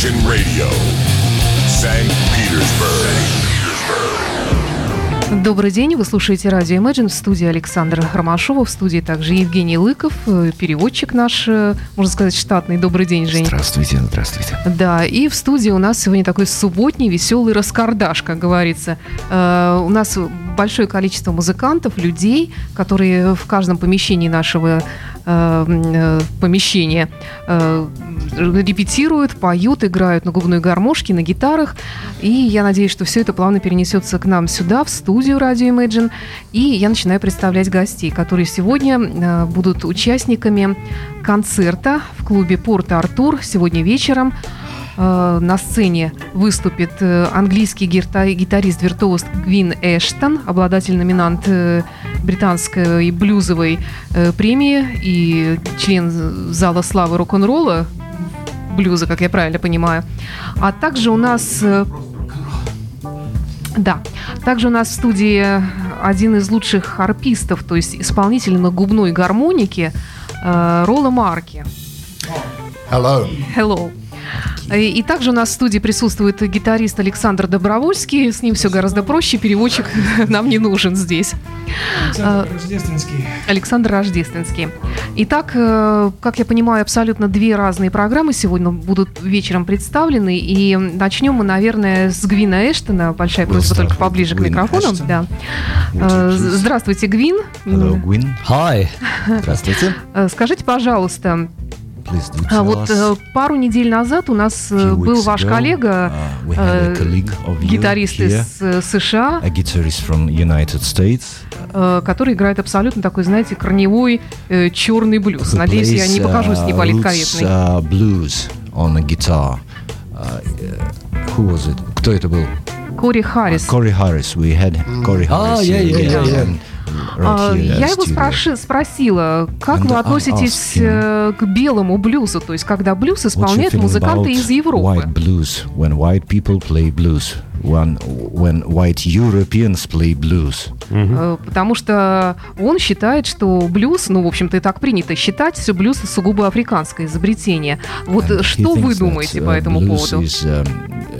Imagine Radio, St. Petersburg. Добрый день, вы слушаете радио Imagine в студии Александра Ромашова, в студии также Евгений Лыков, э, переводчик наш, э, можно сказать, штатный. Добрый день, Жень. Здравствуйте, здравствуйте. Да, и в студии у нас сегодня такой субботний веселый раскардаш, как говорится. Э, у нас большое количество музыкантов, людей, которые в каждом помещении нашего э, э, помещения э, репетируют, поют, играют на губной гармошке, на гитарах. И я надеюсь, что все это плавно перенесется к нам сюда, в студию радио Imagine. И я начинаю представлять гостей, которые сегодня э, будут участниками концерта в клубе Порт-Артур сегодня вечером. Э, на сцене выступит э, английский гитарист-виртуоз Гвин Эштон, обладатель номинант э, британской блюзовой премии и член зала славы рок-н-ролла блюза, как я правильно понимаю. А также у нас... Да, также у нас в студии один из лучших харпистов, то есть исполнитель на губной гармонике Ролла Марки. Hello. Hello. И также у нас в студии присутствует гитарист Александр Добровольский. С ним все гораздо проще. Переводчик нам не нужен здесь. Александр а, Рождественский. Александр Рождественский. Итак, э, как я понимаю, абсолютно две разные программы сегодня будут вечером представлены. И начнем мы, наверное, с Гвина Эштона. Большая просьба только поближе к микрофону. Да. Э, здравствуйте, Гвин. Hello, Гвин. Hi. Здравствуйте. Э, скажите, пожалуйста, а вот э, пару недель назад у нас э, был ваш коллега, uh, э, гитарист из США, который играет абсолютно такой, знаете, корневой черный блюз. Надеюсь, я не покажусь uh, неполиткорректной. Uh, blues on a guitar. Uh, who was it? Кто это был? Кори Харрис. Кори Харрис. We had Кори Харрис. Yeah, yeah, yeah, yeah. А, я его спраши, спросила, как вы относитесь э, к белому блюзу, то есть когда блюз исполняют музыканты из Европы? White blues, when white people play blues, when, when white Europeans play blues. Uh-huh. Потому что он считает, что блюз, ну, в общем-то, и так принято считать, все блюз сугубо африканское изобретение. Вот And что вы думаете that, uh, по этому поводу? Is, um,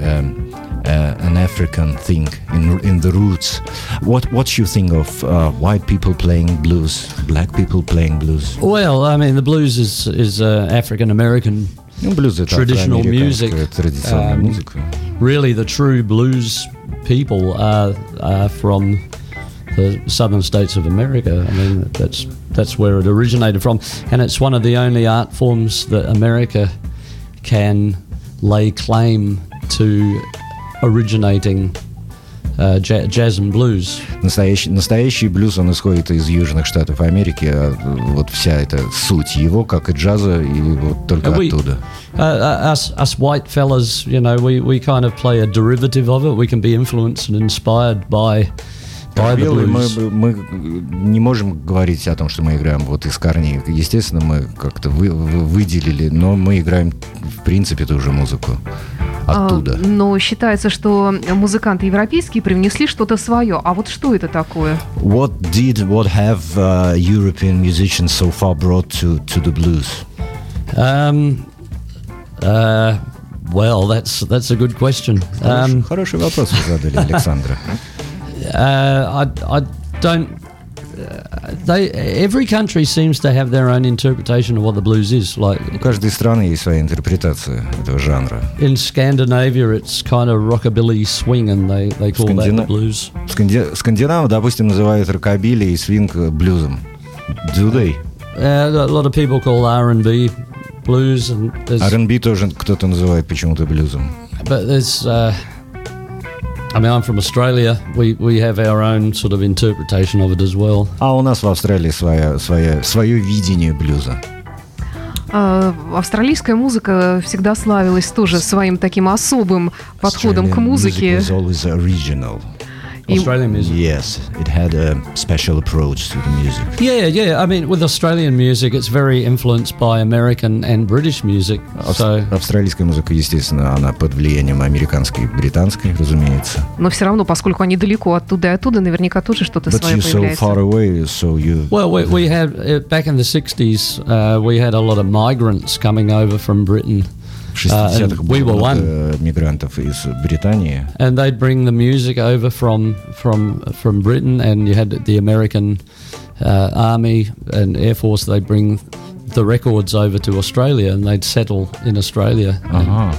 um, an African thing in in the roots. What what you think of uh, white people playing blues, black people playing blues? Well, I mean, the blues is is uh, African American traditional music. Um, really, the true blues people are, are from the southern states of America. I mean, that's that's where it originated from, and it's one of the only art forms that America can lay claim to originating uh, jazz and blues. Настоящий, настоящий блюз, он исходит из Южных Штатов Америки. А вот вся эта суть его, как и джаза, и вот только we, оттуда. Uh, us, us white fellas, you know, we, we kind of play a derivative of it. We can be influenced and inspired by Как белые мы, мы не можем говорить о том, что мы играем вот из корней. Естественно, мы как-то вы, вы, выделили, но мы играем в принципе ту же музыку оттуда. А, но считается, что музыканты европейские привнесли что-то свое. А вот что это такое? What did, what have uh, European musicians so far brought to, to the blues? Um, uh, well, that's, that's a good question. Хороший, um, хороший вопрос вы задали, Александра. Uh, I, I don't they every country seems to have their own interpretation of what the blues is. Like у каждой страны есть своя интерпретация этого жанра. In Scandinavia, it's kind of rockabilly swing, and they they call Скандина... that blues. Сканди... Скандинавы, допустим, называют рокобили и свинг блюзом. Do they? Uh, a lot of people call R&B blues, and R&B тоже кто-то называет почему-то блюзом. But there's uh, I mean, I'm from Australia. We, we have our own sort of interpretation of it as well. А у нас в Австралии своя, своя, свое видение блюза. Uh, австралийская музыка всегда славилась тоже своим таким особым подходом к музыке. Australian music. Yes, it had a special approach to the music. Yeah, yeah. I mean, with Australian music, it's very influenced by American and British music. So... Австралийская музыка, естественно, она под влиянием американской и британской, разумеется. Но все равно, поскольку они далеко оттуда и оттуда, наверняка тоже что-то свое But you're so far away, so you... Well, we, we had, back in the 60s, uh, we had a lot of migrants coming over from Britain. В 60-х было we много мигрантов из Британии. And they'd bring the music over from from from Britain, and you had the American uh, army and air force. They'd bring the records over to Australia, and they'd settle in Australia. Ага.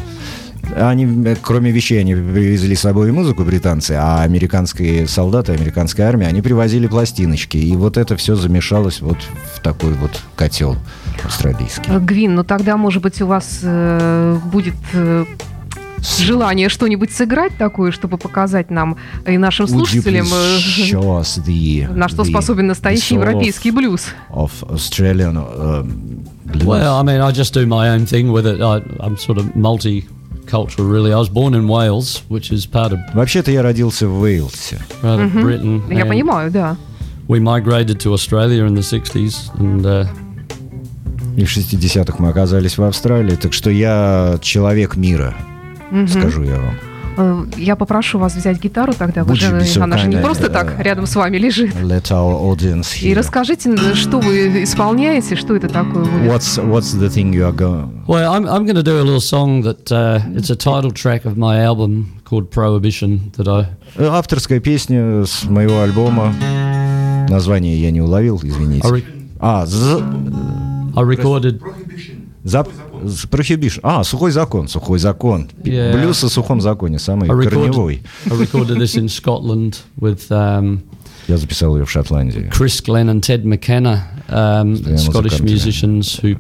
Они, кроме вещей, они привезли с собой музыку британцы, а американские солдаты, американская армия, они привозили пластиночки. И вот это все замешалось вот в такой вот котел австралийский. Э, Гвин, ну тогда, может быть, у вас э, будет э, желание что-нибудь сыграть такое, чтобы показать нам и нашим слушателям, the, на что способен настоящий европейский блюз. Of Australian, uh, blues. Well, I mean, I just do my own thing with it. I, I'm sort of multi culture, really. I was born in Wales, which is part of. Вообще-то я родился в Уэльсе. Part of mm-hmm. Britain. Я понимаю, да. We migrated to Australia in the 60s, and uh, И в 60-х мы оказались в Австралии, так что я человек мира, угу. скажу я вам. Э, я попрошу вас взять гитару тогда. Вы же, она же не просто так рядом с вами лежит. Let our audience hear. И расскажите, что вы исполняете, что это такое будет. What's, what's the thing you are going... Well, I'm, I'm going to do a little song that uh, it's a title track of my album called Prohibition that I... Авторская песня с моего альбома. Название я не уловил, извините. А, I recorded. Зап... Prohibition. А, сухой закон, сухой закон. Yeah. Блюз о сухом законе, самый I корневой. I recorded this in Scotland with um, Я записал ее в Шотландии. Chris Glenn and Ted McKenna, um, Scottish musicians who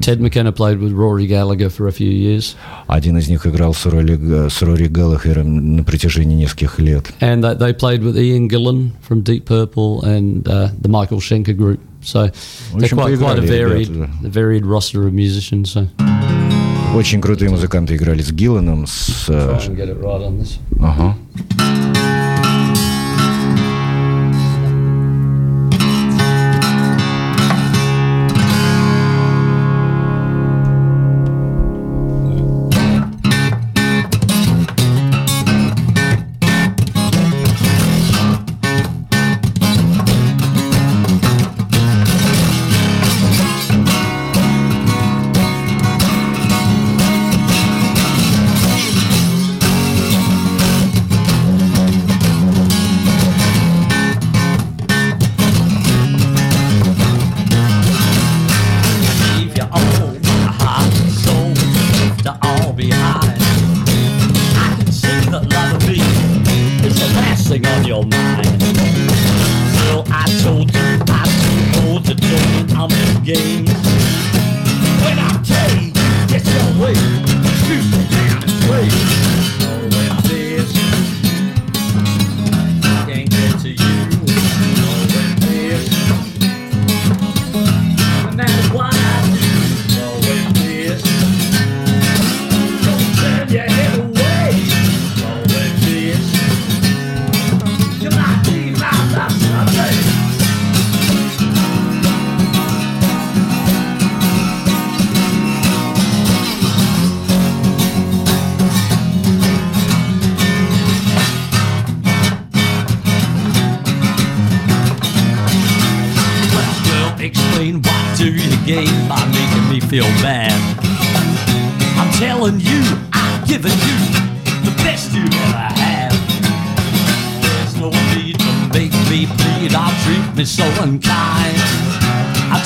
Ted McKenna played with Rory Gallagher for a few years. Один из них играл с Рори, с Рори Галлахером на протяжении нескольких лет. And uh, they played with Ian Gillan from Deep Purple and uh, the Michael Schenker group. So they're quite, quite a varied, a varied roster of musicians. So. Очень крутые музыканты играли с Гилланом, с... Ага. feel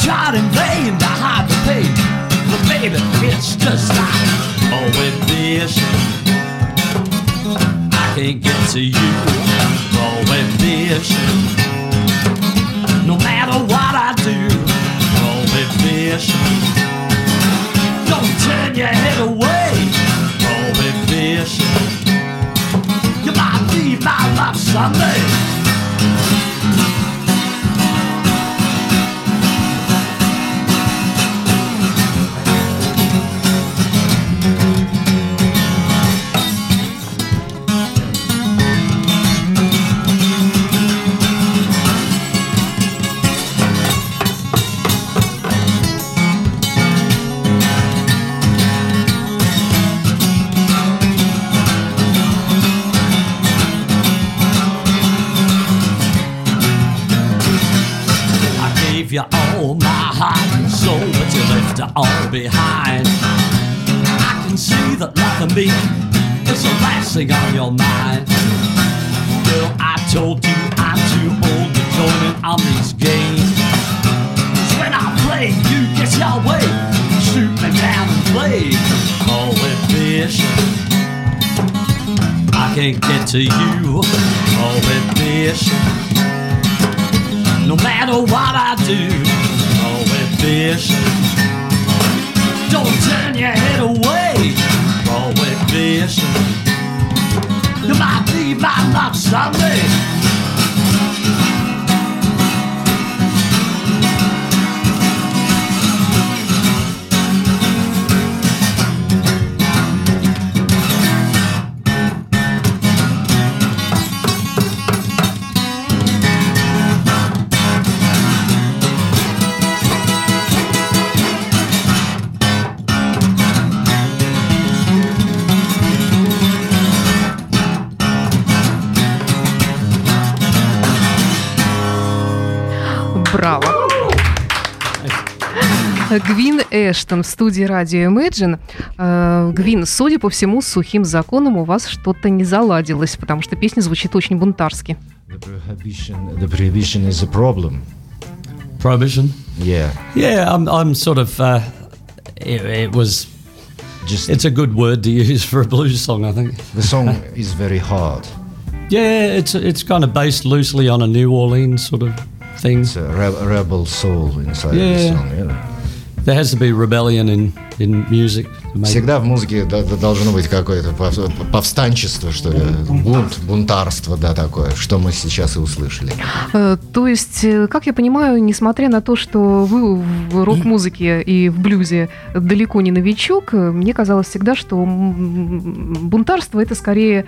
Tried in vain to hide the pain, but baby, it's just like oh, with this. I can't get to you, oh, with this. No matter what I do, oh, with this turn your head away. Oh, fish. You might be my love someday. To you. It fish. No matter what I do, call it fish. Don't turn your head away. Call it fish. You might be my love someday. Гвин Эштон в студии радио Imagine. Э, Гвин, судя по всему, с сухим законом у вас что-то не заладилось, потому что песня звучит очень бунтарски. The prohibition, the prohibition is a problem. Prohibition? Yeah. Yeah, I'm, I'm sort of. Uh, it, it was. Just it's a good word to use for a blues song, I think. The song is very hard. Yeah, it's it's kind of based loosely on a New Orleans sort of thing. It's a re- rebel soul inside yeah. the song. Yeah. There has to be rebellion in. Всегда в музыке должно быть какое-то повстанчество, что ли, бунт, бунтарство, да, такое, что мы сейчас и услышали. Э, то есть, э, как я понимаю, несмотря на то, что вы в рок-музыке и в блюзе далеко не новичок, э, мне казалось всегда, что бунтарство это скорее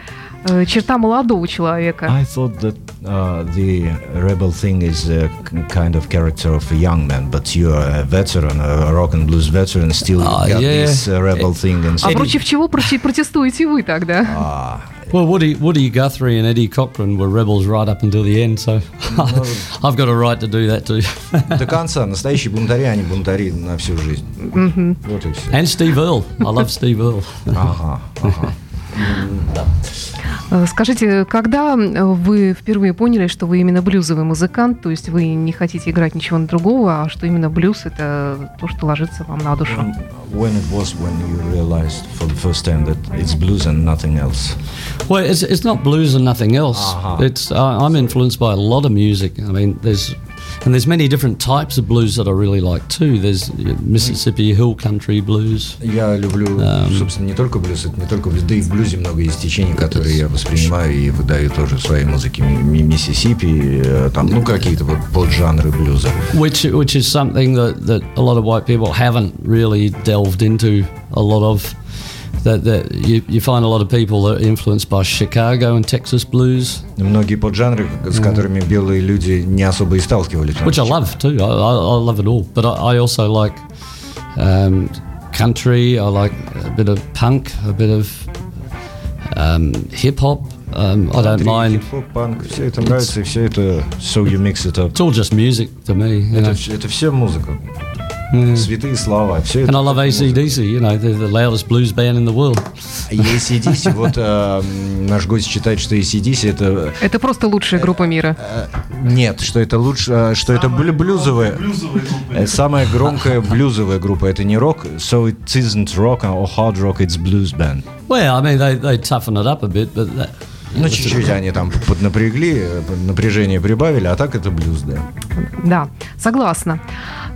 черта молодого человека. I thought that uh, the rebel thing is a kind of character of a young man, but you are a veteran, a rock and blues veteran, still uh, got yeah. this uh, rebel thing. And а против чего протестуете вы тогда? Ah. Well, Woody, Woody Guthrie and Eddie Cochran were rebels right up until the end, so I've got a right to do that too. До конца. Настоящие бунтари, они бунтари на всю жизнь. Вот и все. And Steve Earle. I love Steve Earle. Ага, ага. Э, Скажите, когда вы впервые поняли, что вы именно блюзовый музыкант, то есть вы не хотите играть ничего другого, а что именно блюз это то, что ложится вам на душу? When it was when you realized for the first time that it's blues and nothing else? Well, it's, it's not blues and nothing else. Uh-huh. It's I'm influenced by a lot of music. I mean, there's And there's many different types of blues that I really like too. There's Mississippi Hill Country blues. Я люблю, um, собственно, не только блюз, это не только блюз, да и в блюзе много есть течений, которые я воспринимаю и выдаю тоже в своей музыке. Миссисипи, э, там, ну, какие-то вот поджанры блюза. Which, which is something that, that a lot of white people haven't really delved into a lot of that, that you, you find a lot of people that are influenced by Chicago and Texas blues. Многие поджанры, с которыми белые люди не особо и сталкивались. Which I love too. I, I, I love it all. But I, I also like um, country. I like a bit of punk, a bit of um, hip hop. Um, I don't mind. Хип-хоп, панк, все это нравится, и все это so you mix it up. It's all just music to me. Это, это все музыка. Mm. Святые слова. Все And I love ACDC, you know, they're the loudest blues band in the world. И ACDC, вот э, наш гость считает, что ACDC это... Это просто лучшая группа мира. Э, нет, что это лучше, что это блюзовая, самая громкая блюзовая группа. Это не рок, so it isn't rock or hard rock, it's blues band. Well, I mean, they, they toughen it up a bit, but that, ну, чуть-чуть они там поднапрягли, напряжение прибавили, а так это блюз, да. Да, согласна.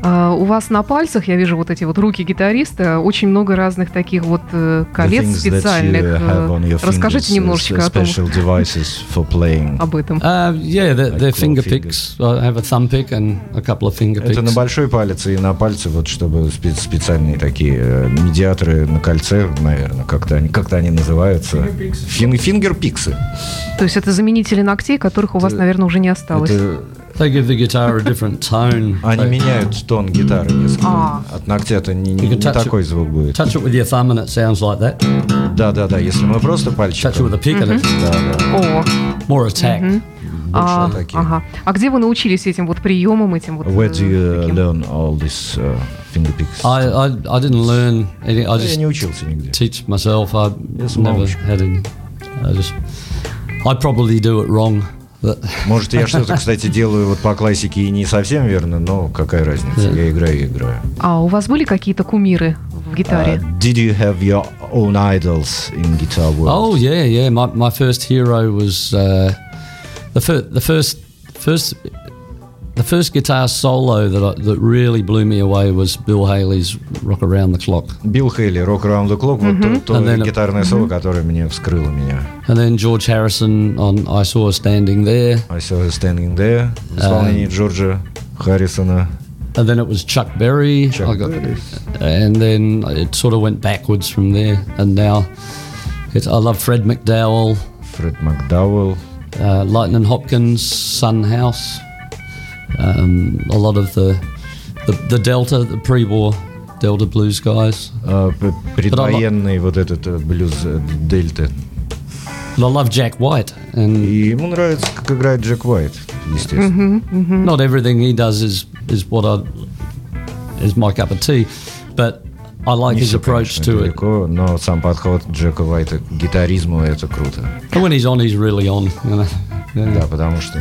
Uh, у вас на пальцах, я вижу вот эти вот руки гитариста, очень много разных таких вот uh, колец специальных. Uh, Расскажите немножечко о том. Об этом. Uh, yeah, they're, they're finger picks. I have a thumb pick and a couple of finger picks. Это на большой палец и на пальце, вот чтобы специальные такие э, медиаторы на кольце, наверное, как-то они, как-то они называются. Фингерпиксы. То есть это заменители ногтей, которых у вас, наверное, уже не осталось. Это They give the guitar a different tone. Они меняют тон гитары несколько. А. От ногтя-то не, не, не такой звук будет. Touch it with your thumb and it sounds like that. Да, да, да. Если мы просто пальчиком. Touch it with a pick mm-hmm. Да, да. О. More attack. Mm-hmm. а, ага. а где вы научились этим вот приемам, этим вот? Where do you таким? learn all this uh, finger picks? I, I, I didn't learn anything. I just я не учился нигде. Teach myself. I never had any. I just, I probably do it wrong. Может, я что-то, кстати, делаю вот по классике и не совсем верно, но какая разница? Я играю и играю. А у вас были какие-то кумиры в гитаре? Uh, did you have your own idols in guitar world? Oh yeah, yeah. My my first hero was uh, the first the first first the first guitar solo that I, that really blew me away was Bill Haley's "Rock Around the Clock." Bill Haley, "Rock Around the Clock" mm-hmm. вот то, то then, гитарное соло, mm-hmm. которое мне вскрыло меня. And then George Harrison on "I Saw Her Standing There." I Saw Her Standing There в исполнении um, Джорджа Харрисона. And then it was Chuck Berry. Chuck got, Berry. And then it sort of went backwards from there. And now it's, I love Fred McDowell. Fred McDowell. Uh, Lightning Hopkins, Sun House. um, a lot of the, the, the Delta, the pre-war Delta blues guys. Uh, предвоенный вот этот блюз Дельты. I love Jack White. And И ему нравится, как играет Джек Уайт, естественно. Mm-hmm, mm-hmm. Not everything he does is, is what I is my cup of tea, but I like his approach to далеко, it. Но сам подход Джека Уайта к гитаризму это круто. And when he's on, he's really on. You know? yeah. Да, потому что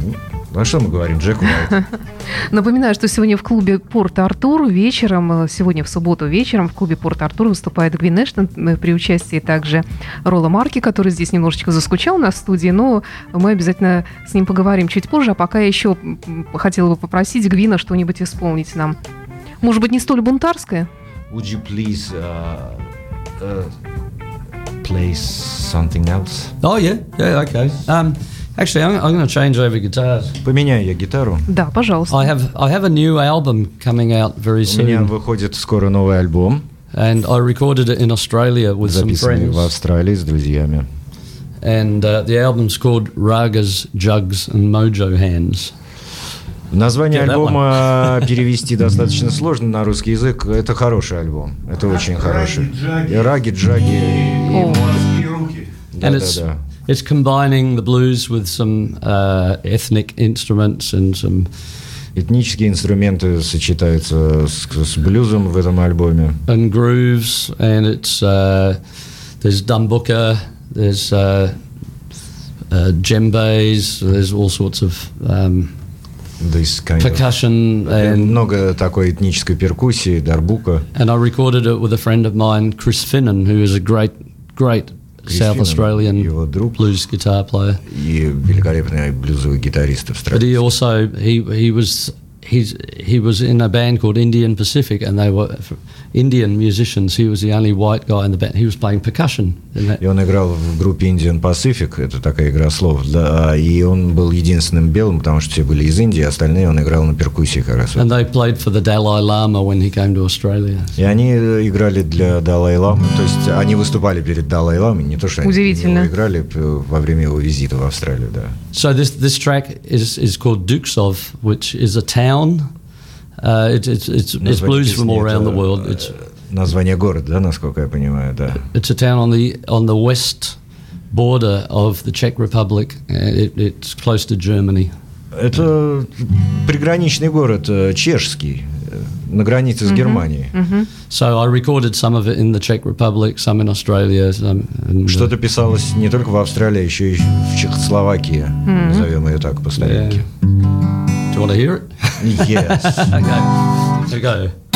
ну, а что мы говорим, Джек Уайт? Напоминаю, что сегодня в клубе Порт Артур вечером, э, сегодня в субботу вечером в клубе Порт Артур выступает Гвин Эштон при участии также Ролла Марки, который здесь немножечко заскучал на студии, но мы обязательно с ним поговорим чуть позже. А пока я еще хотела бы попросить Гвина что-нибудь исполнить нам. Может быть, не столь бунтарское? Would you please uh, uh, play something else? Oh, yeah. Yeah, okay. Um, Actually, I'm, I'm going to change over guitars. Поменяю я гитару. Да, пожалуйста. I have I have a new album coming out very soon. У меня выходит скоро новый альбом. And I recorded it in Australia with some friends. в Австралии с друзьями. And uh, the album's called Ragas, Jugs and Mojo Hands. Название альбома перевести достаточно сложно на русский язык. Это хороший альбом. Это очень хороший. Раги, джаги и руки. Да, да, да. it's combining the blues with some uh, ethnic instruments and some Этнические инструменты сочетаются с, с блюзом в этом альбоме. And grooves, and it's uh, there's dumbuka, there's uh, uh, djembes, there's all sorts of um, this kind percussion of, and много такой этнической перкуссии, дарбука. And I recorded it with a friend of mine, Chris Finnan, who is a great, great South Australian его друг blues guitar player. И великолепный блюзовый гитарист But he also he he was he's he was in a band called Indian Pacific, and they were Indian musicians. He was the only white guy in the band. He was playing percussion. И он играл в группе Indian Pacific, это такая игра слов, да, и он был единственным белым, потому что все были из Индии, остальные он играл на перкуссии как раз. And they played for the Dalai Lama when he came to Australia. И они играли для Далай Ламы, то есть они выступали перед Далай Ламой, не то что Удивительно. они играли во время его визита в Австралию, да. So this this track is is called Duksov, which is a town. Uh, it, it's it's, it's blues from all around the world. It's название города, да, насколько я понимаю, да. It's a town on the on the west border of the Czech Republic. It, it's close to Germany. Это приграничный город чешский, на границе с mm-hmm. Германией. Mm-hmm. So I recorded some of it in the Czech Republic, some in Australia. Some in Что-то писалось не только в Австралии, еще и в Чехословакии, mm-hmm. назовем ее так по старинке. Yeah. You want to hear it? Yes. okay. Here we go.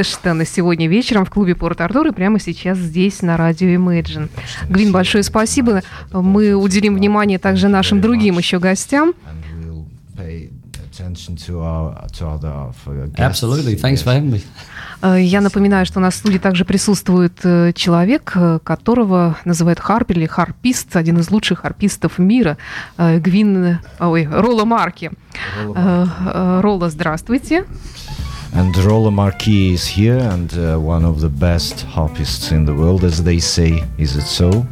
Гвин Эштон сегодня вечером в клубе Порт Артур и прямо сейчас здесь на радио Imagine. Гвин, большое спасибо. Мы уделим внимание также нашим другим еще гостям. Absolutely. Thanks for having me. Э, я напоминаю, что у нас в студии также присутствует э, человек, э, которого называют харпер или харпист, один из лучших харпистов мира, Гвин, ой, Ролла Марки. Ролла, здравствуйте. And Rolla Marquis is here and uh, one of the best harpists in the world, as they say. Is it so?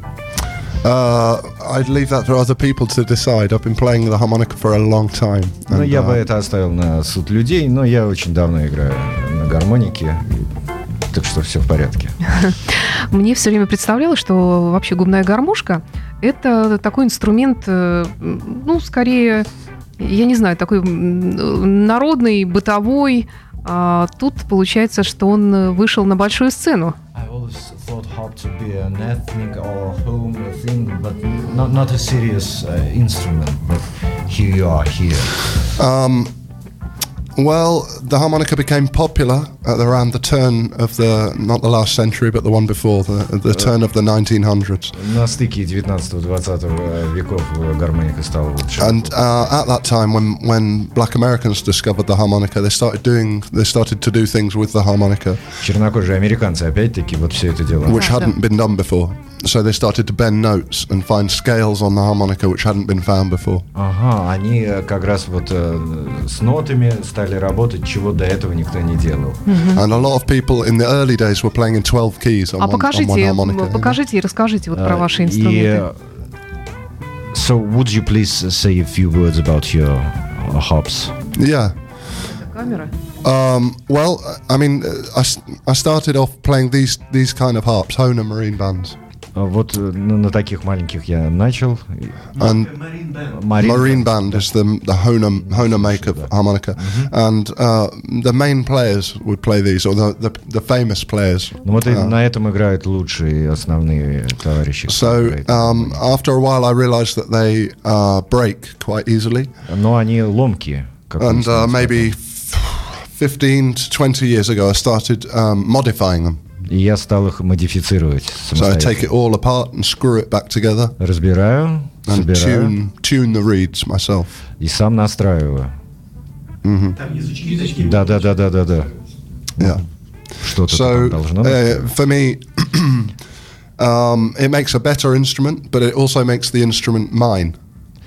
Uh, I'd leave that for other people to decide. I've been playing the harmonica for a long time. Ну, я бы uh, это оставил на суд людей, но я очень давно играю на гармонике, так что все в порядке. Мне все время представлялось, что вообще губная гармошка – это такой инструмент, э, ну, скорее, я не знаю, такой народный, бытовой, а тут получается, что он вышел на большую сцену. uh. Um, well, the harmonica became popular at around the turn of the not the last century, but the one before the the turn of the 1900s. На стыке 19-20 веков гармоника стала лучше. And uh, at that time, when when Black Americans discovered the harmonica, they started doing they started to do things with the harmonica. Чернокожие американцы опять-таки вот все это делали. Which hadn't been done before. So they started to bend notes and find scales on the harmonica which hadn't been found before. Ага, они как раз вот с нотами стали работать, чего до этого никто не делал. Mm-hmm. And a lot of people in the early days were playing in 12 keys on, а one, покажите. Покажите и расскажите вот про ваши инструменты. So would you please say a few words about your harps? Yeah. Камера. Um, well, I mean, I, I started off playing these these kind of harps, Hona marine bands. Вот на, на таких маленьких я начал. And Marine, Marine Band is the the Hona Hona make of harmonica, mm-hmm. and uh, the main players would play these, or the the, the famous players. Ну вот uh, на этом играют лучшие основные товарищи. So um, after a while, I realized that they uh, break quite easily. Но они ломкие. And uh, maybe 15 to 20 years ago, I started um, modifying them. И я стал их модифицировать So I take it all apart and screw it back together. Разбираю, and собираю. Tune, tune the reeds myself. И сам настраиваю. Mm-hmm. Да, да, да, да, да, да. Yeah. Что-то so, должно uh, for me, um, it makes a better instrument, but it also makes the instrument mine.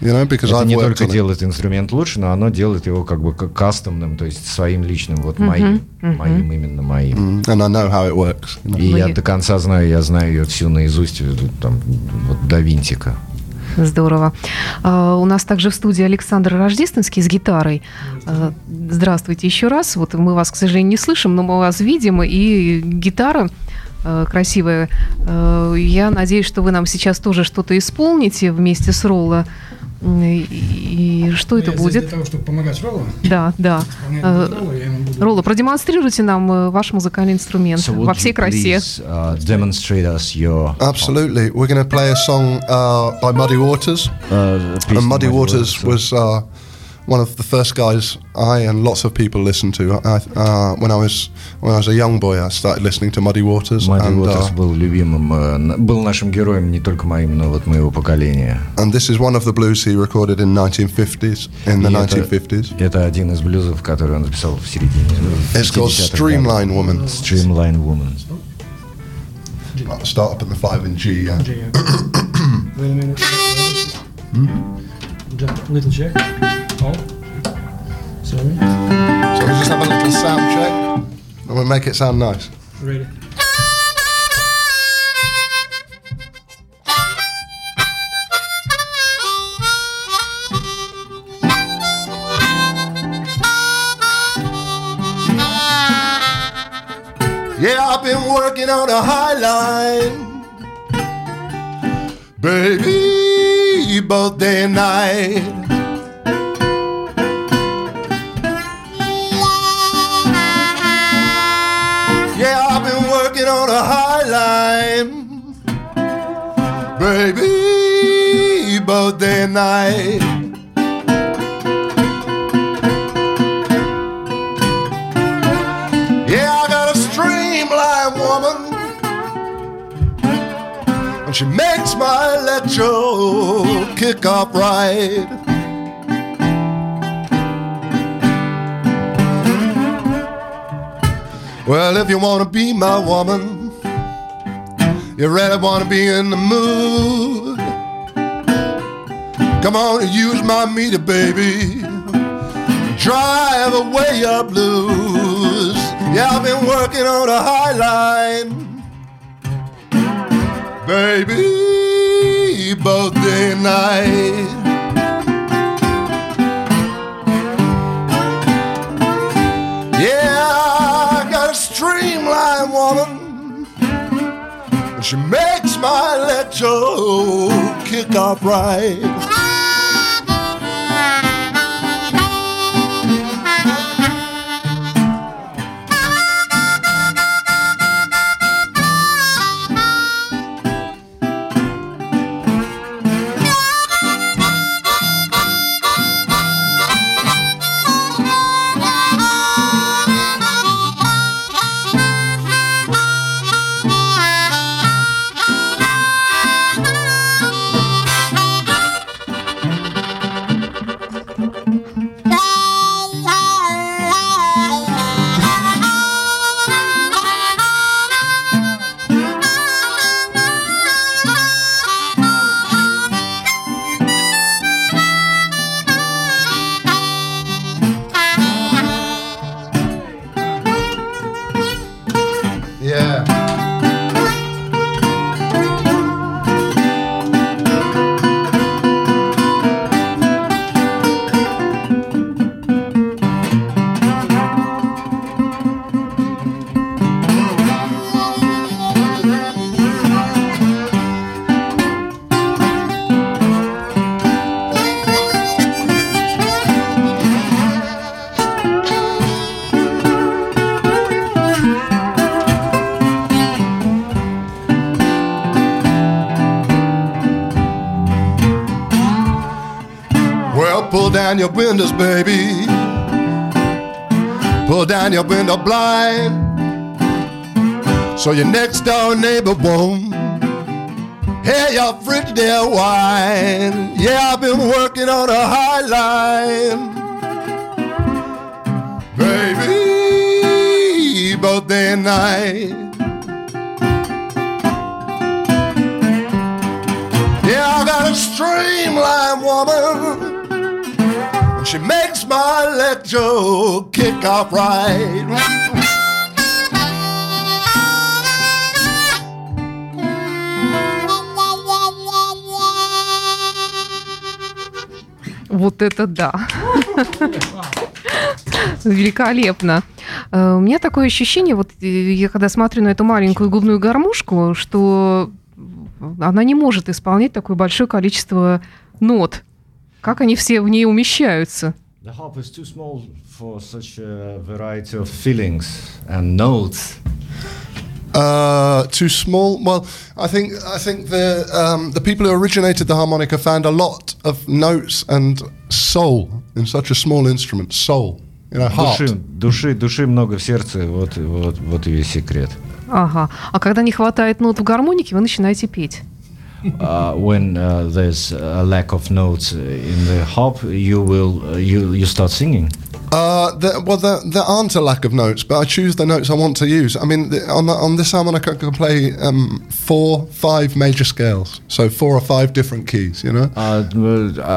Because Это не только делает инструмент лучше, но оно делает его как бы кастомным, то есть своим личным, вот mm-hmm. моим, mm-hmm. моим именно моим. Mm-hmm. And I know how it works. You know? И я до конца знаю, я знаю ее всю наизусть, там, вот до винтика. Здорово. Uh, у нас также в студии Александр Рождественский с гитарой. Uh, здравствуйте еще раз. Вот мы вас, к сожалению, не слышим, но мы вас видим. И гитара uh, красивая. Я надеюсь, что вы нам сейчас тоже что-то исполните вместе с Ролло. И, и что это будет? Для того, чтобы помогать Ролло? Да, да. Ролло, продемонстрируйте нам ваш музыкальный инструмент so во всей красе. Please, uh, demonstrate us your... Absolutely. We're going to play a song uh, by Muddy Waters. Uh, and Muddy Waters was... Uh, one of the first guys I and lots of people listened to. I, uh, when I was when I was a young boy, I started listening to Muddy Waters. Muddy and, Waters uh, был любимым, uh, был нашим героем не только моим, но вот моего поколения. And this is one of the blues he recorded in 1950s. In the И 1950s. Это, это один из блюзов, который он записал в середине. It's called Streamline Woman. Streamline Woman. I'll start up in the five in G. Yeah. G, yeah. Wait a minute. Hmm? Little check. Oh. Sorry. So we just have a little sound check and we'll make it sound nice. Ready. Yeah, I've been working on a high line. Baby, you both day and night. the high line, baby, both day and night. Yeah, I got a streamlined woman, and she makes my electro kick up right. Well, if you wanna be my woman, you really want to be in the mood. Come on and use my meter, baby. Drive away your blues. Yeah, I've been working on a high line baby, both day and night. Yeah, I got she makes my electro kick off right. Down your windows, baby. Pull down your window blind so your next door neighbor won't hear your fridge Frigidaire whine. Yeah, I've been working on a high line, baby, both day and night. Yeah, I got a streamline woman She makes my electro kick off right. Вот это да. Великолепно. Э, у меня такое ощущение, вот э, я когда смотрю на эту маленькую губную гармошку, что она не может исполнять такое большое количество нот. Как они все в ней умещаются? The harp is too small for such a variety of feelings and notes. Uh, too small. Well, I think I think the um, the people who originated the harmonica found a lot of notes and soul in such a small instrument. Soul, you know, heart. Души, души, души много в сердце. Вот, вот, вот и весь секрет. Ага. А когда не хватает нот в гармонике, вы начинаете петь. Uh, when uh, there's a lack of notes in the harp, you will uh, you you start singing. Uh, there, well, there, there, aren't a lack of notes, but I choose the notes I want to use. I mean, the, on, the, on this harmonica, I can play um, four, five major scales, so four or five different keys, you know. А,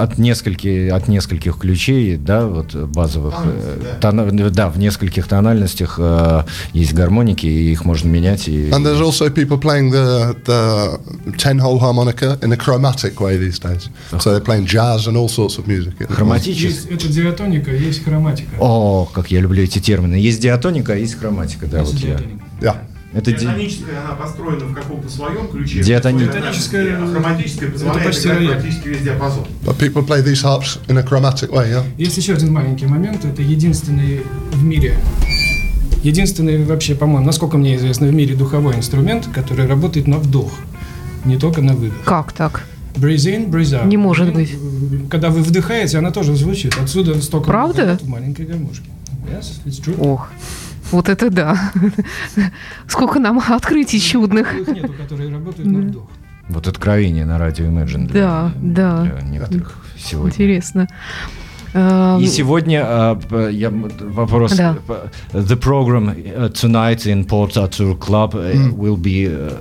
от нескольких от нескольких ключей, да, вот базовых, oh, тон, да, в нескольких тональностях э, есть гармоники, и их можно менять. И... And there's also people playing the the ten-hole harmonica in a chromatic way these days. So they're playing jazz and all sorts of music. Хроматически. Это диатоника, есть хроматика. Хроматика. О, как я люблю эти термины. Есть диатоника, а есть хроматика. Да, вот я. Да. Это Диатоническая, ди... она построена в каком-то своем ключе. Диатоническая. А хроматическая позволяет это играть практически весь диапазон. But people play these harps in a chromatic way, yeah? Есть еще один маленький момент. Это единственный в мире Единственный вообще, по-моему, насколько мне известно, в мире духовой инструмент, который работает на вдох, не только на выдох. Как так? Breathe in, breathe out. Не может быть. Когда вы вдыхаете, она тоже звучит. Отсюда столько Правда? в маленькой гармошке. Yes, it's true. Ох, вот это да. Сколько нам открытий чудных. Нету, которые работают на вдох. Вот откровение на радио Imagine для, да, да. для некоторых сегодня. Интересно. Эм, И сегодня uh, я, вопрос. Да. The program tonight in Port Arthur Club mm. will be uh,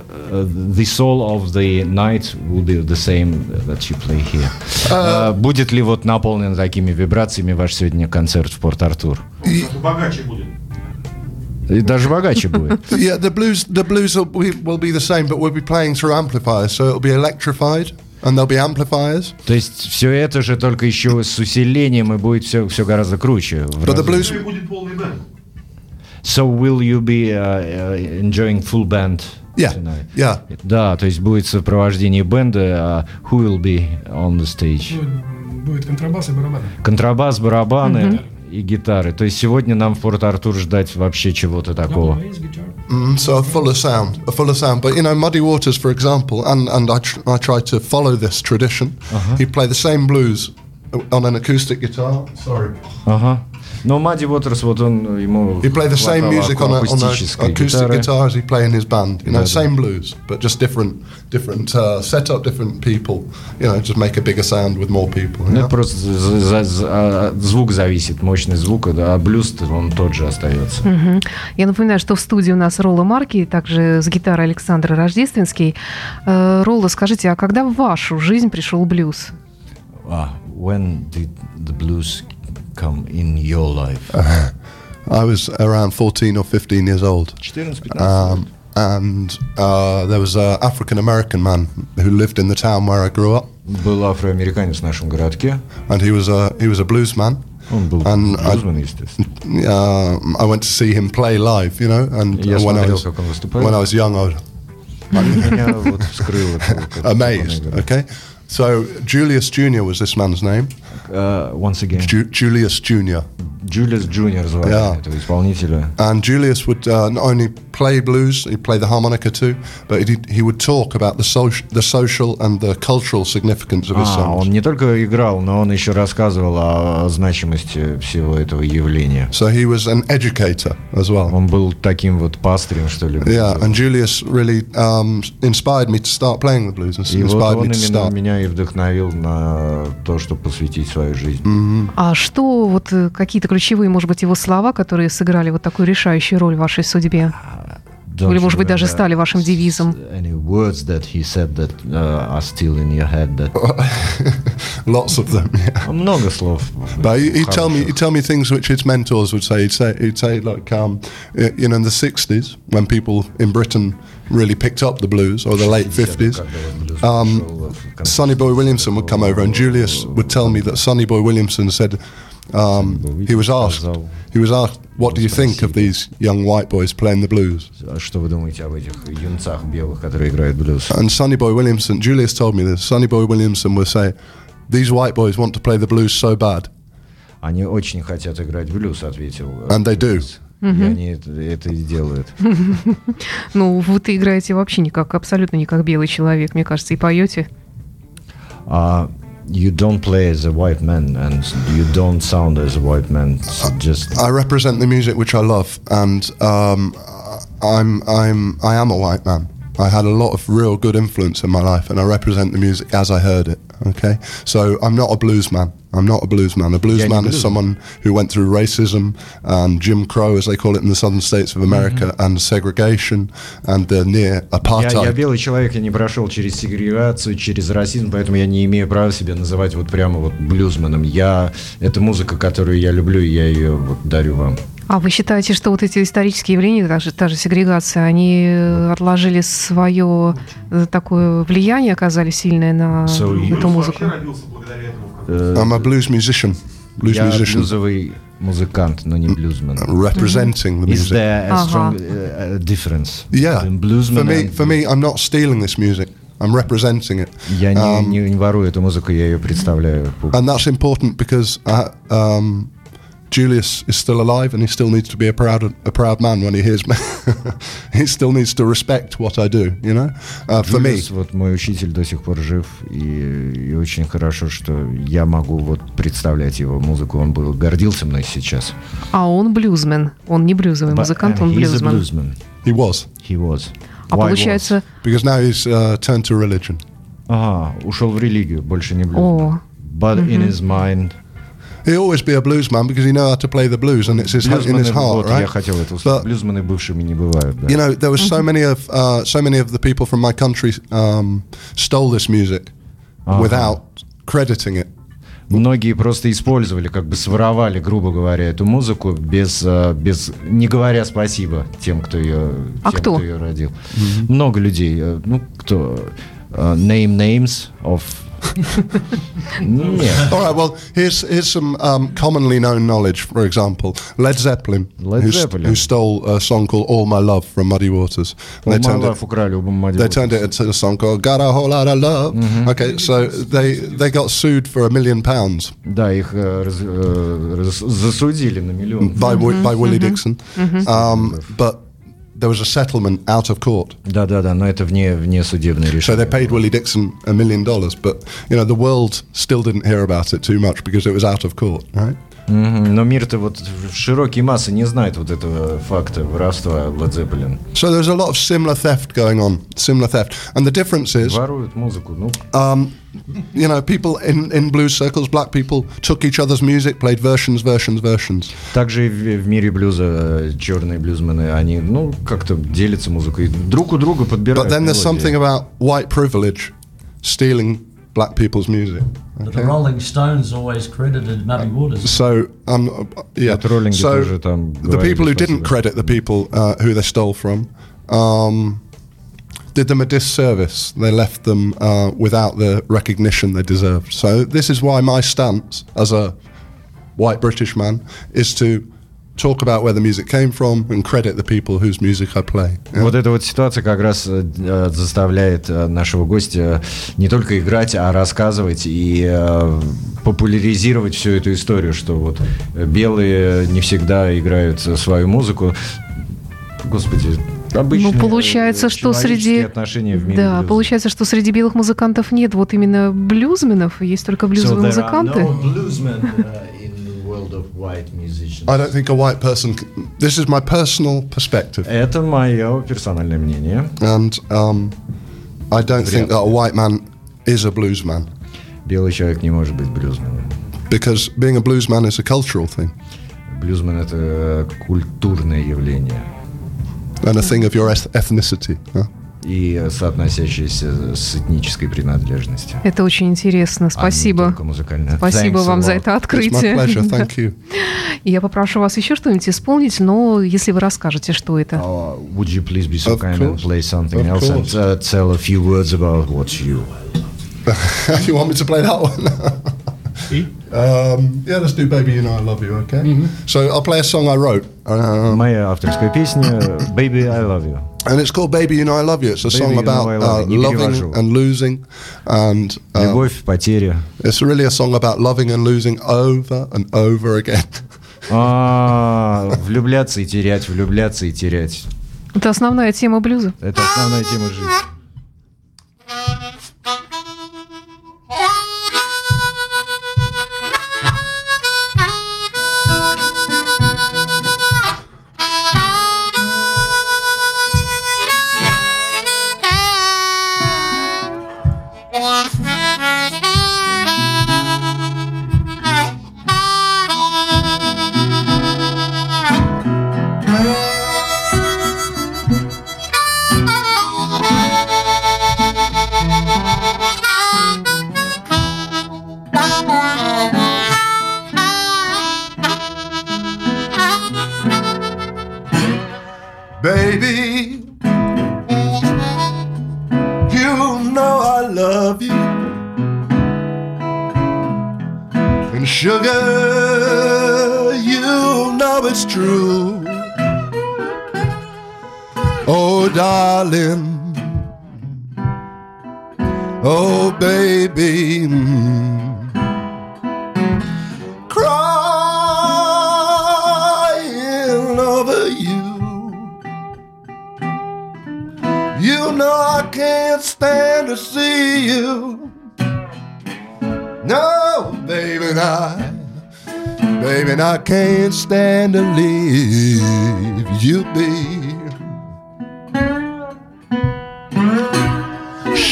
the soul of the night will be the same that you play here. Uh, uh, будет ли вот наполнен такими вибрациями ваш сегодня концерт в Порт Артур? Богаче будет. И даже богаче будет. Yeah, the blues, the blues will be, will be the same, but we'll be playing through amplifiers, so it'll be electrified. And there'll be amplifiers. То есть все это же только еще с усилением и будет все, все гораздо круче. But the blues... будет полный бенд. So will you be uh, enjoying full band? Yeah, tonight? yeah. Да, то есть будет сопровождение бенда. Uh, who will be on the stage? Будет контрабас и барабаны. Контрабас, барабаны. Mm-hmm и гитары. То есть сегодня нам в Порт-Артур ждать вообще чего-то такого. Mm, so a fuller sound, a fuller sound. But you know, Muddy Waters, for example, and and I tr I tried to follow this tradition. Uh -huh. He'd play the same blues on an acoustic guitar. Sorry. Uh huh. Но Мадди Уотерс, вот он ему He played the same music on, a, on a acoustic гитары. guitar as he play in his band. You know, да, same да. blues, but just different, different uh, setup, different people. You know, just make a bigger sound with more people. Ну, просто за, за, звук зависит, мощность звука, да, а блюз он тот же остается. Угу. Я напоминаю, что в студии у нас Ролла Марки, также с гитарой Александр Рождественский. Э, Ролла, скажите, а когда в вашу жизнь пришел блюз? Uh, when did the blues come in your life? Uh, I was around 14 or 15 years old. Um, and uh, there was an African American man who lived in the town where I grew up. Был афроамериканец в нашем городке. And he was a he was a blues man. Он был and блюзман, естественно. Uh, I went to see him play live, you know, and Я when, смотрел, I was, как он выступает. when I was young, I was amazed. Okay, so Julius Jr. was this man's name. Uh, once again. Ju Julius Jr. Julius Jr. звали yeah. этого исполнителя. And Julius would uh, not only play blues, he'd play the harmonica too, but he, he would talk about the, social, the social and the cultural significance of his а, songs. он не только играл, но он еще рассказывал о, о значимости всего этого явления. So he was an educator as well. Он был таким вот пастырем, что ли. Yeah, and Julius really um, inspired me to start playing the blues and и inspired вот он me to именно start. меня и вдохновил на то, чтобы посвятить свою жизнь. Mm-hmm. А что вот какие-то ключевые, может быть, его слова, которые сыграли вот такую решающую роль в вашей судьбе? Don't Или, может быть, даже стали вашим девизом? Uh. Lots of them. Yeah. Много слов. But he, he'd tell me, he'd tell me things which his mentors would say. He'd say, he'd say like, um, you know, in the '60s when people in Britain really picked up the blues, or the late '50s, um, Sonny Boy Williamson would come over, and Julius would tell me that Sonny Boy Williamson said um, he was asked, he was asked, what do you think of these young white boys playing the blues? Что вы думаете об этих юнцах белых, которые играют блюз? And Sonny Boy Williamson, Julius told me this. Sonny Boy Williamson would say, these white boys want to play the blues so bad. Они очень хотят играть блюз, ответил. And they do. И они это, это и делают. ну, вы-то играете вообще не как, абсолютно не как белый человек, мне кажется, и поете. А you don't play as a white man and you don't sound as a white man. So just I represent the music which I love, and um, I'm I'm I am a white man. I had a lot of real good influence in my life, and I represent the music as I heard it. Okay, so I'm not a blues man. I'm not a blues man. A blues yeah, man is someone who went through racism and Jim Crow, as they call it in the southern states of America, mm-hmm. and segregation and the near apartheid. Я, я белый человек, я не прошел через сегрегацию, через расизм, поэтому я не имею права себя называть вот прямо вот блюзменом. Я это музыка, которую я люблю, и я ее вот дарю вам. А вы считаете, что вот эти исторические явления, та же, та же сегрегация, они отложили свое э, такое влияние, оказали сильное на so эту музыку? I'm a blues musician. Blues Я musician. блюзовый музыкант, но не блюзмен. Representing the Is music. there a strong uh, difference Yeah. between bluesman For me, and... for me, I'm not stealing this music. I'm representing it. Я не, Um, не, не ворую эту музыку, я ее представляю. And that's important because I, um, Julius is still alive and he still needs to be a proud a proud man when he hears me. he still needs to respect what I do, you know. Uh, for me, Джулиус, вот мой учитель до сих пор жив, и, и очень хорошо, что я могу вот представлять его музыку. Он был гордился мной сейчас. А он блюзмен. Он не блюзовый But, музыкант, uh, он he's a блюзмен. bluesman. he was. He was. А Why получается... Was? Because now he's uh, turned to religion. Ага, ушел в религию, больше не блюз. Oh. But mm-hmm. in his mind... He'll always be a blues man because he know how to play the blues and it's his, in his heart, вот, right? Я хотел это But, Блюзмены бывшими не бывают, да. You know, there was so many of uh, so many of the people from my country um, stole this music ага. without crediting it. Многие просто использовали, как бы своровали, грубо говоря, эту музыку без, без не говоря спасибо тем, кто ее, а тем, кто? кто ее родил. Mm-hmm. Много людей. Ну, кто? Uh, name names of All right. Well, here's here's some um, commonly known knowledge. For example, Led Zeppelin, Led who, Zeppelin. who stole a song called "All My Love" from Muddy Waters. All they My turned Love it, украли у Muddy They turned it into a song called "Got a Whole Lot of Love." Mm-hmm. Okay, so they they got sued for a million pounds. Да, их раз, раз, засудили на миллион. By mm-hmm. by Willie mm-hmm. Dixon, mm-hmm. Um, but there was a settlement out of court. Да, да, да, но это вне, вне судебное решение. So they paid Willie Dixon a million dollars, but you know the world still didn't hear about it too much because it was out of court, right? Mm-hmm. Но мир-то вот широкие массы не знают вот этого факта воровства Led Zeppelin. So there's a lot of similar theft going on, similar theft, and the difference is. Воруют музыку, ну. Um, you know, people in, in blues circles, black people took each other's music, played versions, versions, versions. Также в, в мире блюза черные блюзмены, они, ну, как-то делятся музыкой, друг у друга подбирают. But then there's something about white privilege stealing black people's music. Okay? The Rolling Stones always credited Muddy Waters. So, um, yeah. So the people who didn't credit the people uh, who they stole from. Um, did them a disservice. They left them uh, without the recognition they deserved. So this is why my stance as a white British man is to talk about where the music came from and credit the people whose music I play. Yeah? Вот эта вот ситуация как раз э, заставляет э, нашего гостя не только играть, а рассказывать и э, популяризировать всю эту историю, что вот белые не всегда играют свою музыку. Господи, ну, получается, что среди... отношения в мире Да, блюза. получается, что среди белых музыкантов нет вот именно блюзменов, есть только блюзовые so музыканты. I don't think a white person. This is my personal perspective. Это мое персональное мнение. And um, I don't think that a white man is a blues man. Белый человек не может быть блюзменом. Because being a blues man is a cultural thing. Блюзмен это культурное явление and a thing of your ethnicity. Huh? и соотносящиеся с этнической принадлежностью. Это очень интересно. Спасибо. А Спасибо Thanks вам за это открытие. Thank you. Я попрошу вас еще что-нибудь исполнить, но если вы расскажете, что это. Uh, would you please be so of kind course. and play something of else course. and uh, tell a few words about what you... you want me to play that one? Um, yeah, let's do "Baby You Know I Love You." Okay. Mm-hmm. So I'll play a song I wrote. Um, Моя авторская песня "Baby I Love You." And it's called "Baby You Know I Love You." It's a Baby, song about uh, loving and losing, and uh, любовь, потеря. It's really a song about loving and losing over and over again. А, влюбляться и терять, влюбляться и терять. Это основная тема блюза. Это основная тема жизни.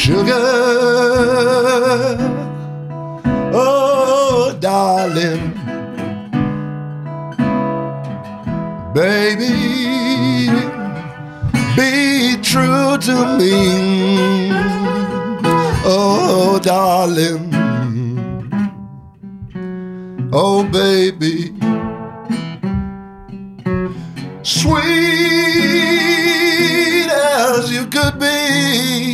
sugar. Oh, darling, baby, be true to me. Oh, darling, oh, baby, sweet as you could be.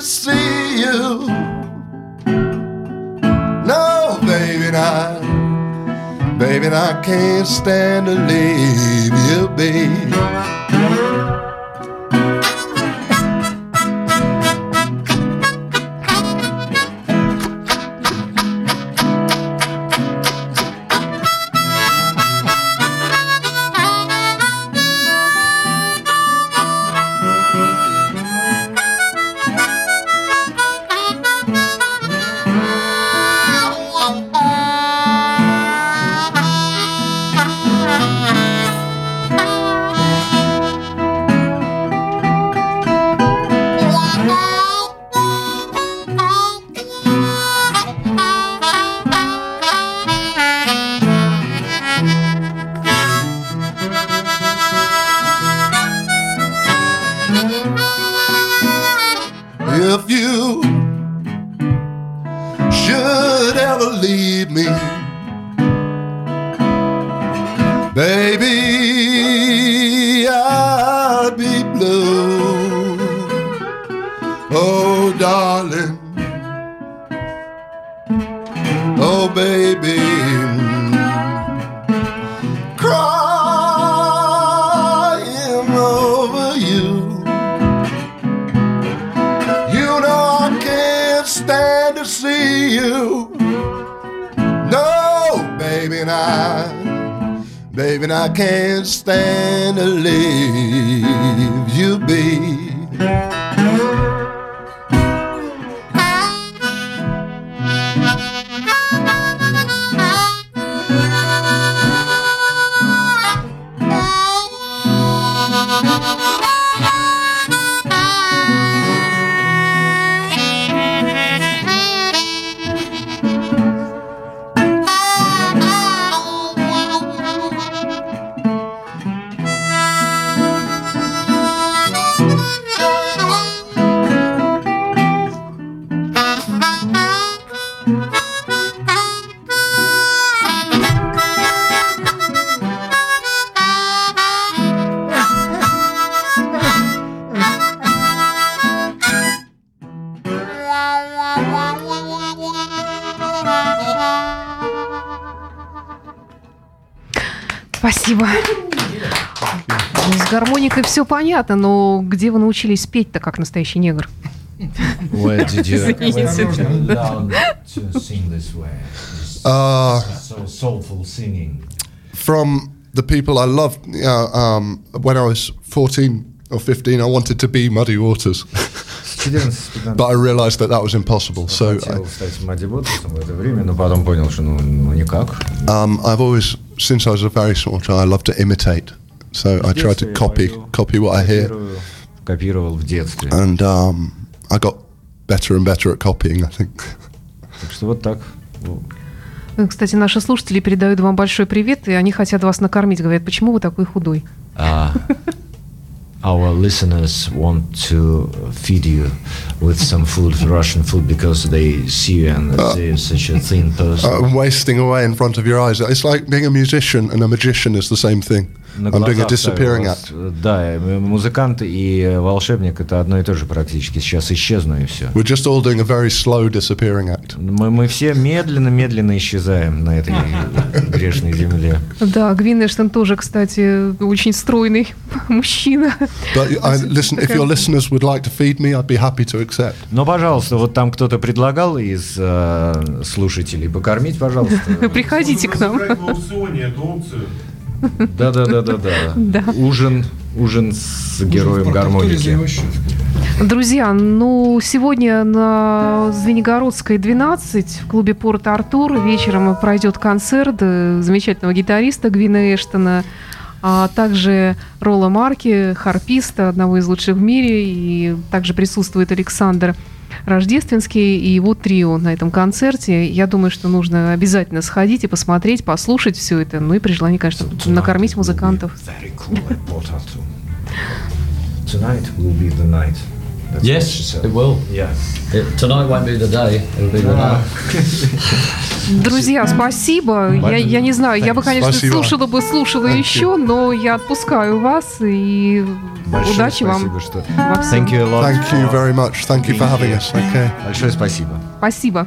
To see you. No, baby, I, baby, I can't stand to leave you, babe. Спасибо. С гармоникой все понятно, но где вы научились петь-то как настоящий негр? Where did you learn to sing this way? Uh, so soulful singing. From the people I loved uh, um, when I was 14 or 15, I wanted to be Muddy Waters. but I realized that that was impossible. So I, um, I've always since I was a very small child, I love to imitate. So I try to copy copy what I hear. Копировал в детстве. And um, I got better and better at copying, I think. Так что вот так. Кстати, наши слушатели передают вам большой привет, и они хотят вас накормить. Говорят, почему вы такой худой? А, our listeners want to feed you with some food, Russian food, because they see you and uh, see you such a thin person. Uh, wasting away in front of your eyes. It's like being a musician and a magician is the same thing. На I'm doing a disappearing act. Да, музыкант и волшебник это одно и то же практически. Сейчас исчезну и все. We're just all doing a very slow disappearing act. Мы, мы все медленно-медленно исчезаем на этой грешной земле. Да, Гвин Эштон тоже, кстати, очень стройный мужчина. But I, listen, if your listeners would like to feed me, I'd be happy to accept. Но, пожалуйста, вот там кто-то предлагал из э, слушателей покормить, пожалуйста. Приходите к нам. Да, да, да, да, да. Ужин, ужин с героем гармоники. Друзья, ну сегодня на Звенигородской 12 в клубе Порт Артур вечером пройдет концерт э, замечательного гитариста Гвина Эштона, а также Ролла Марки, харписта, одного из лучших в мире, и также присутствует Александр рождественский и его трио на этом концерте. Я думаю, что нужно обязательно сходить и посмотреть, послушать все это. Ну и при желании, конечно, накормить музыкантов. Tonight will be the night. That's yes, it will. Yeah. It, tonight won't be the day. It'll be the night. Друзья, спасибо. Я, я не знаю, я бы, конечно, спасибо. слушала бы, слушала Thank еще, но я отпускаю вас и Большое удачи спасибо, вам. Что... Thank you a lot. Thank you very much. Thank you for having us. Okay. Большое спасибо. Спасибо.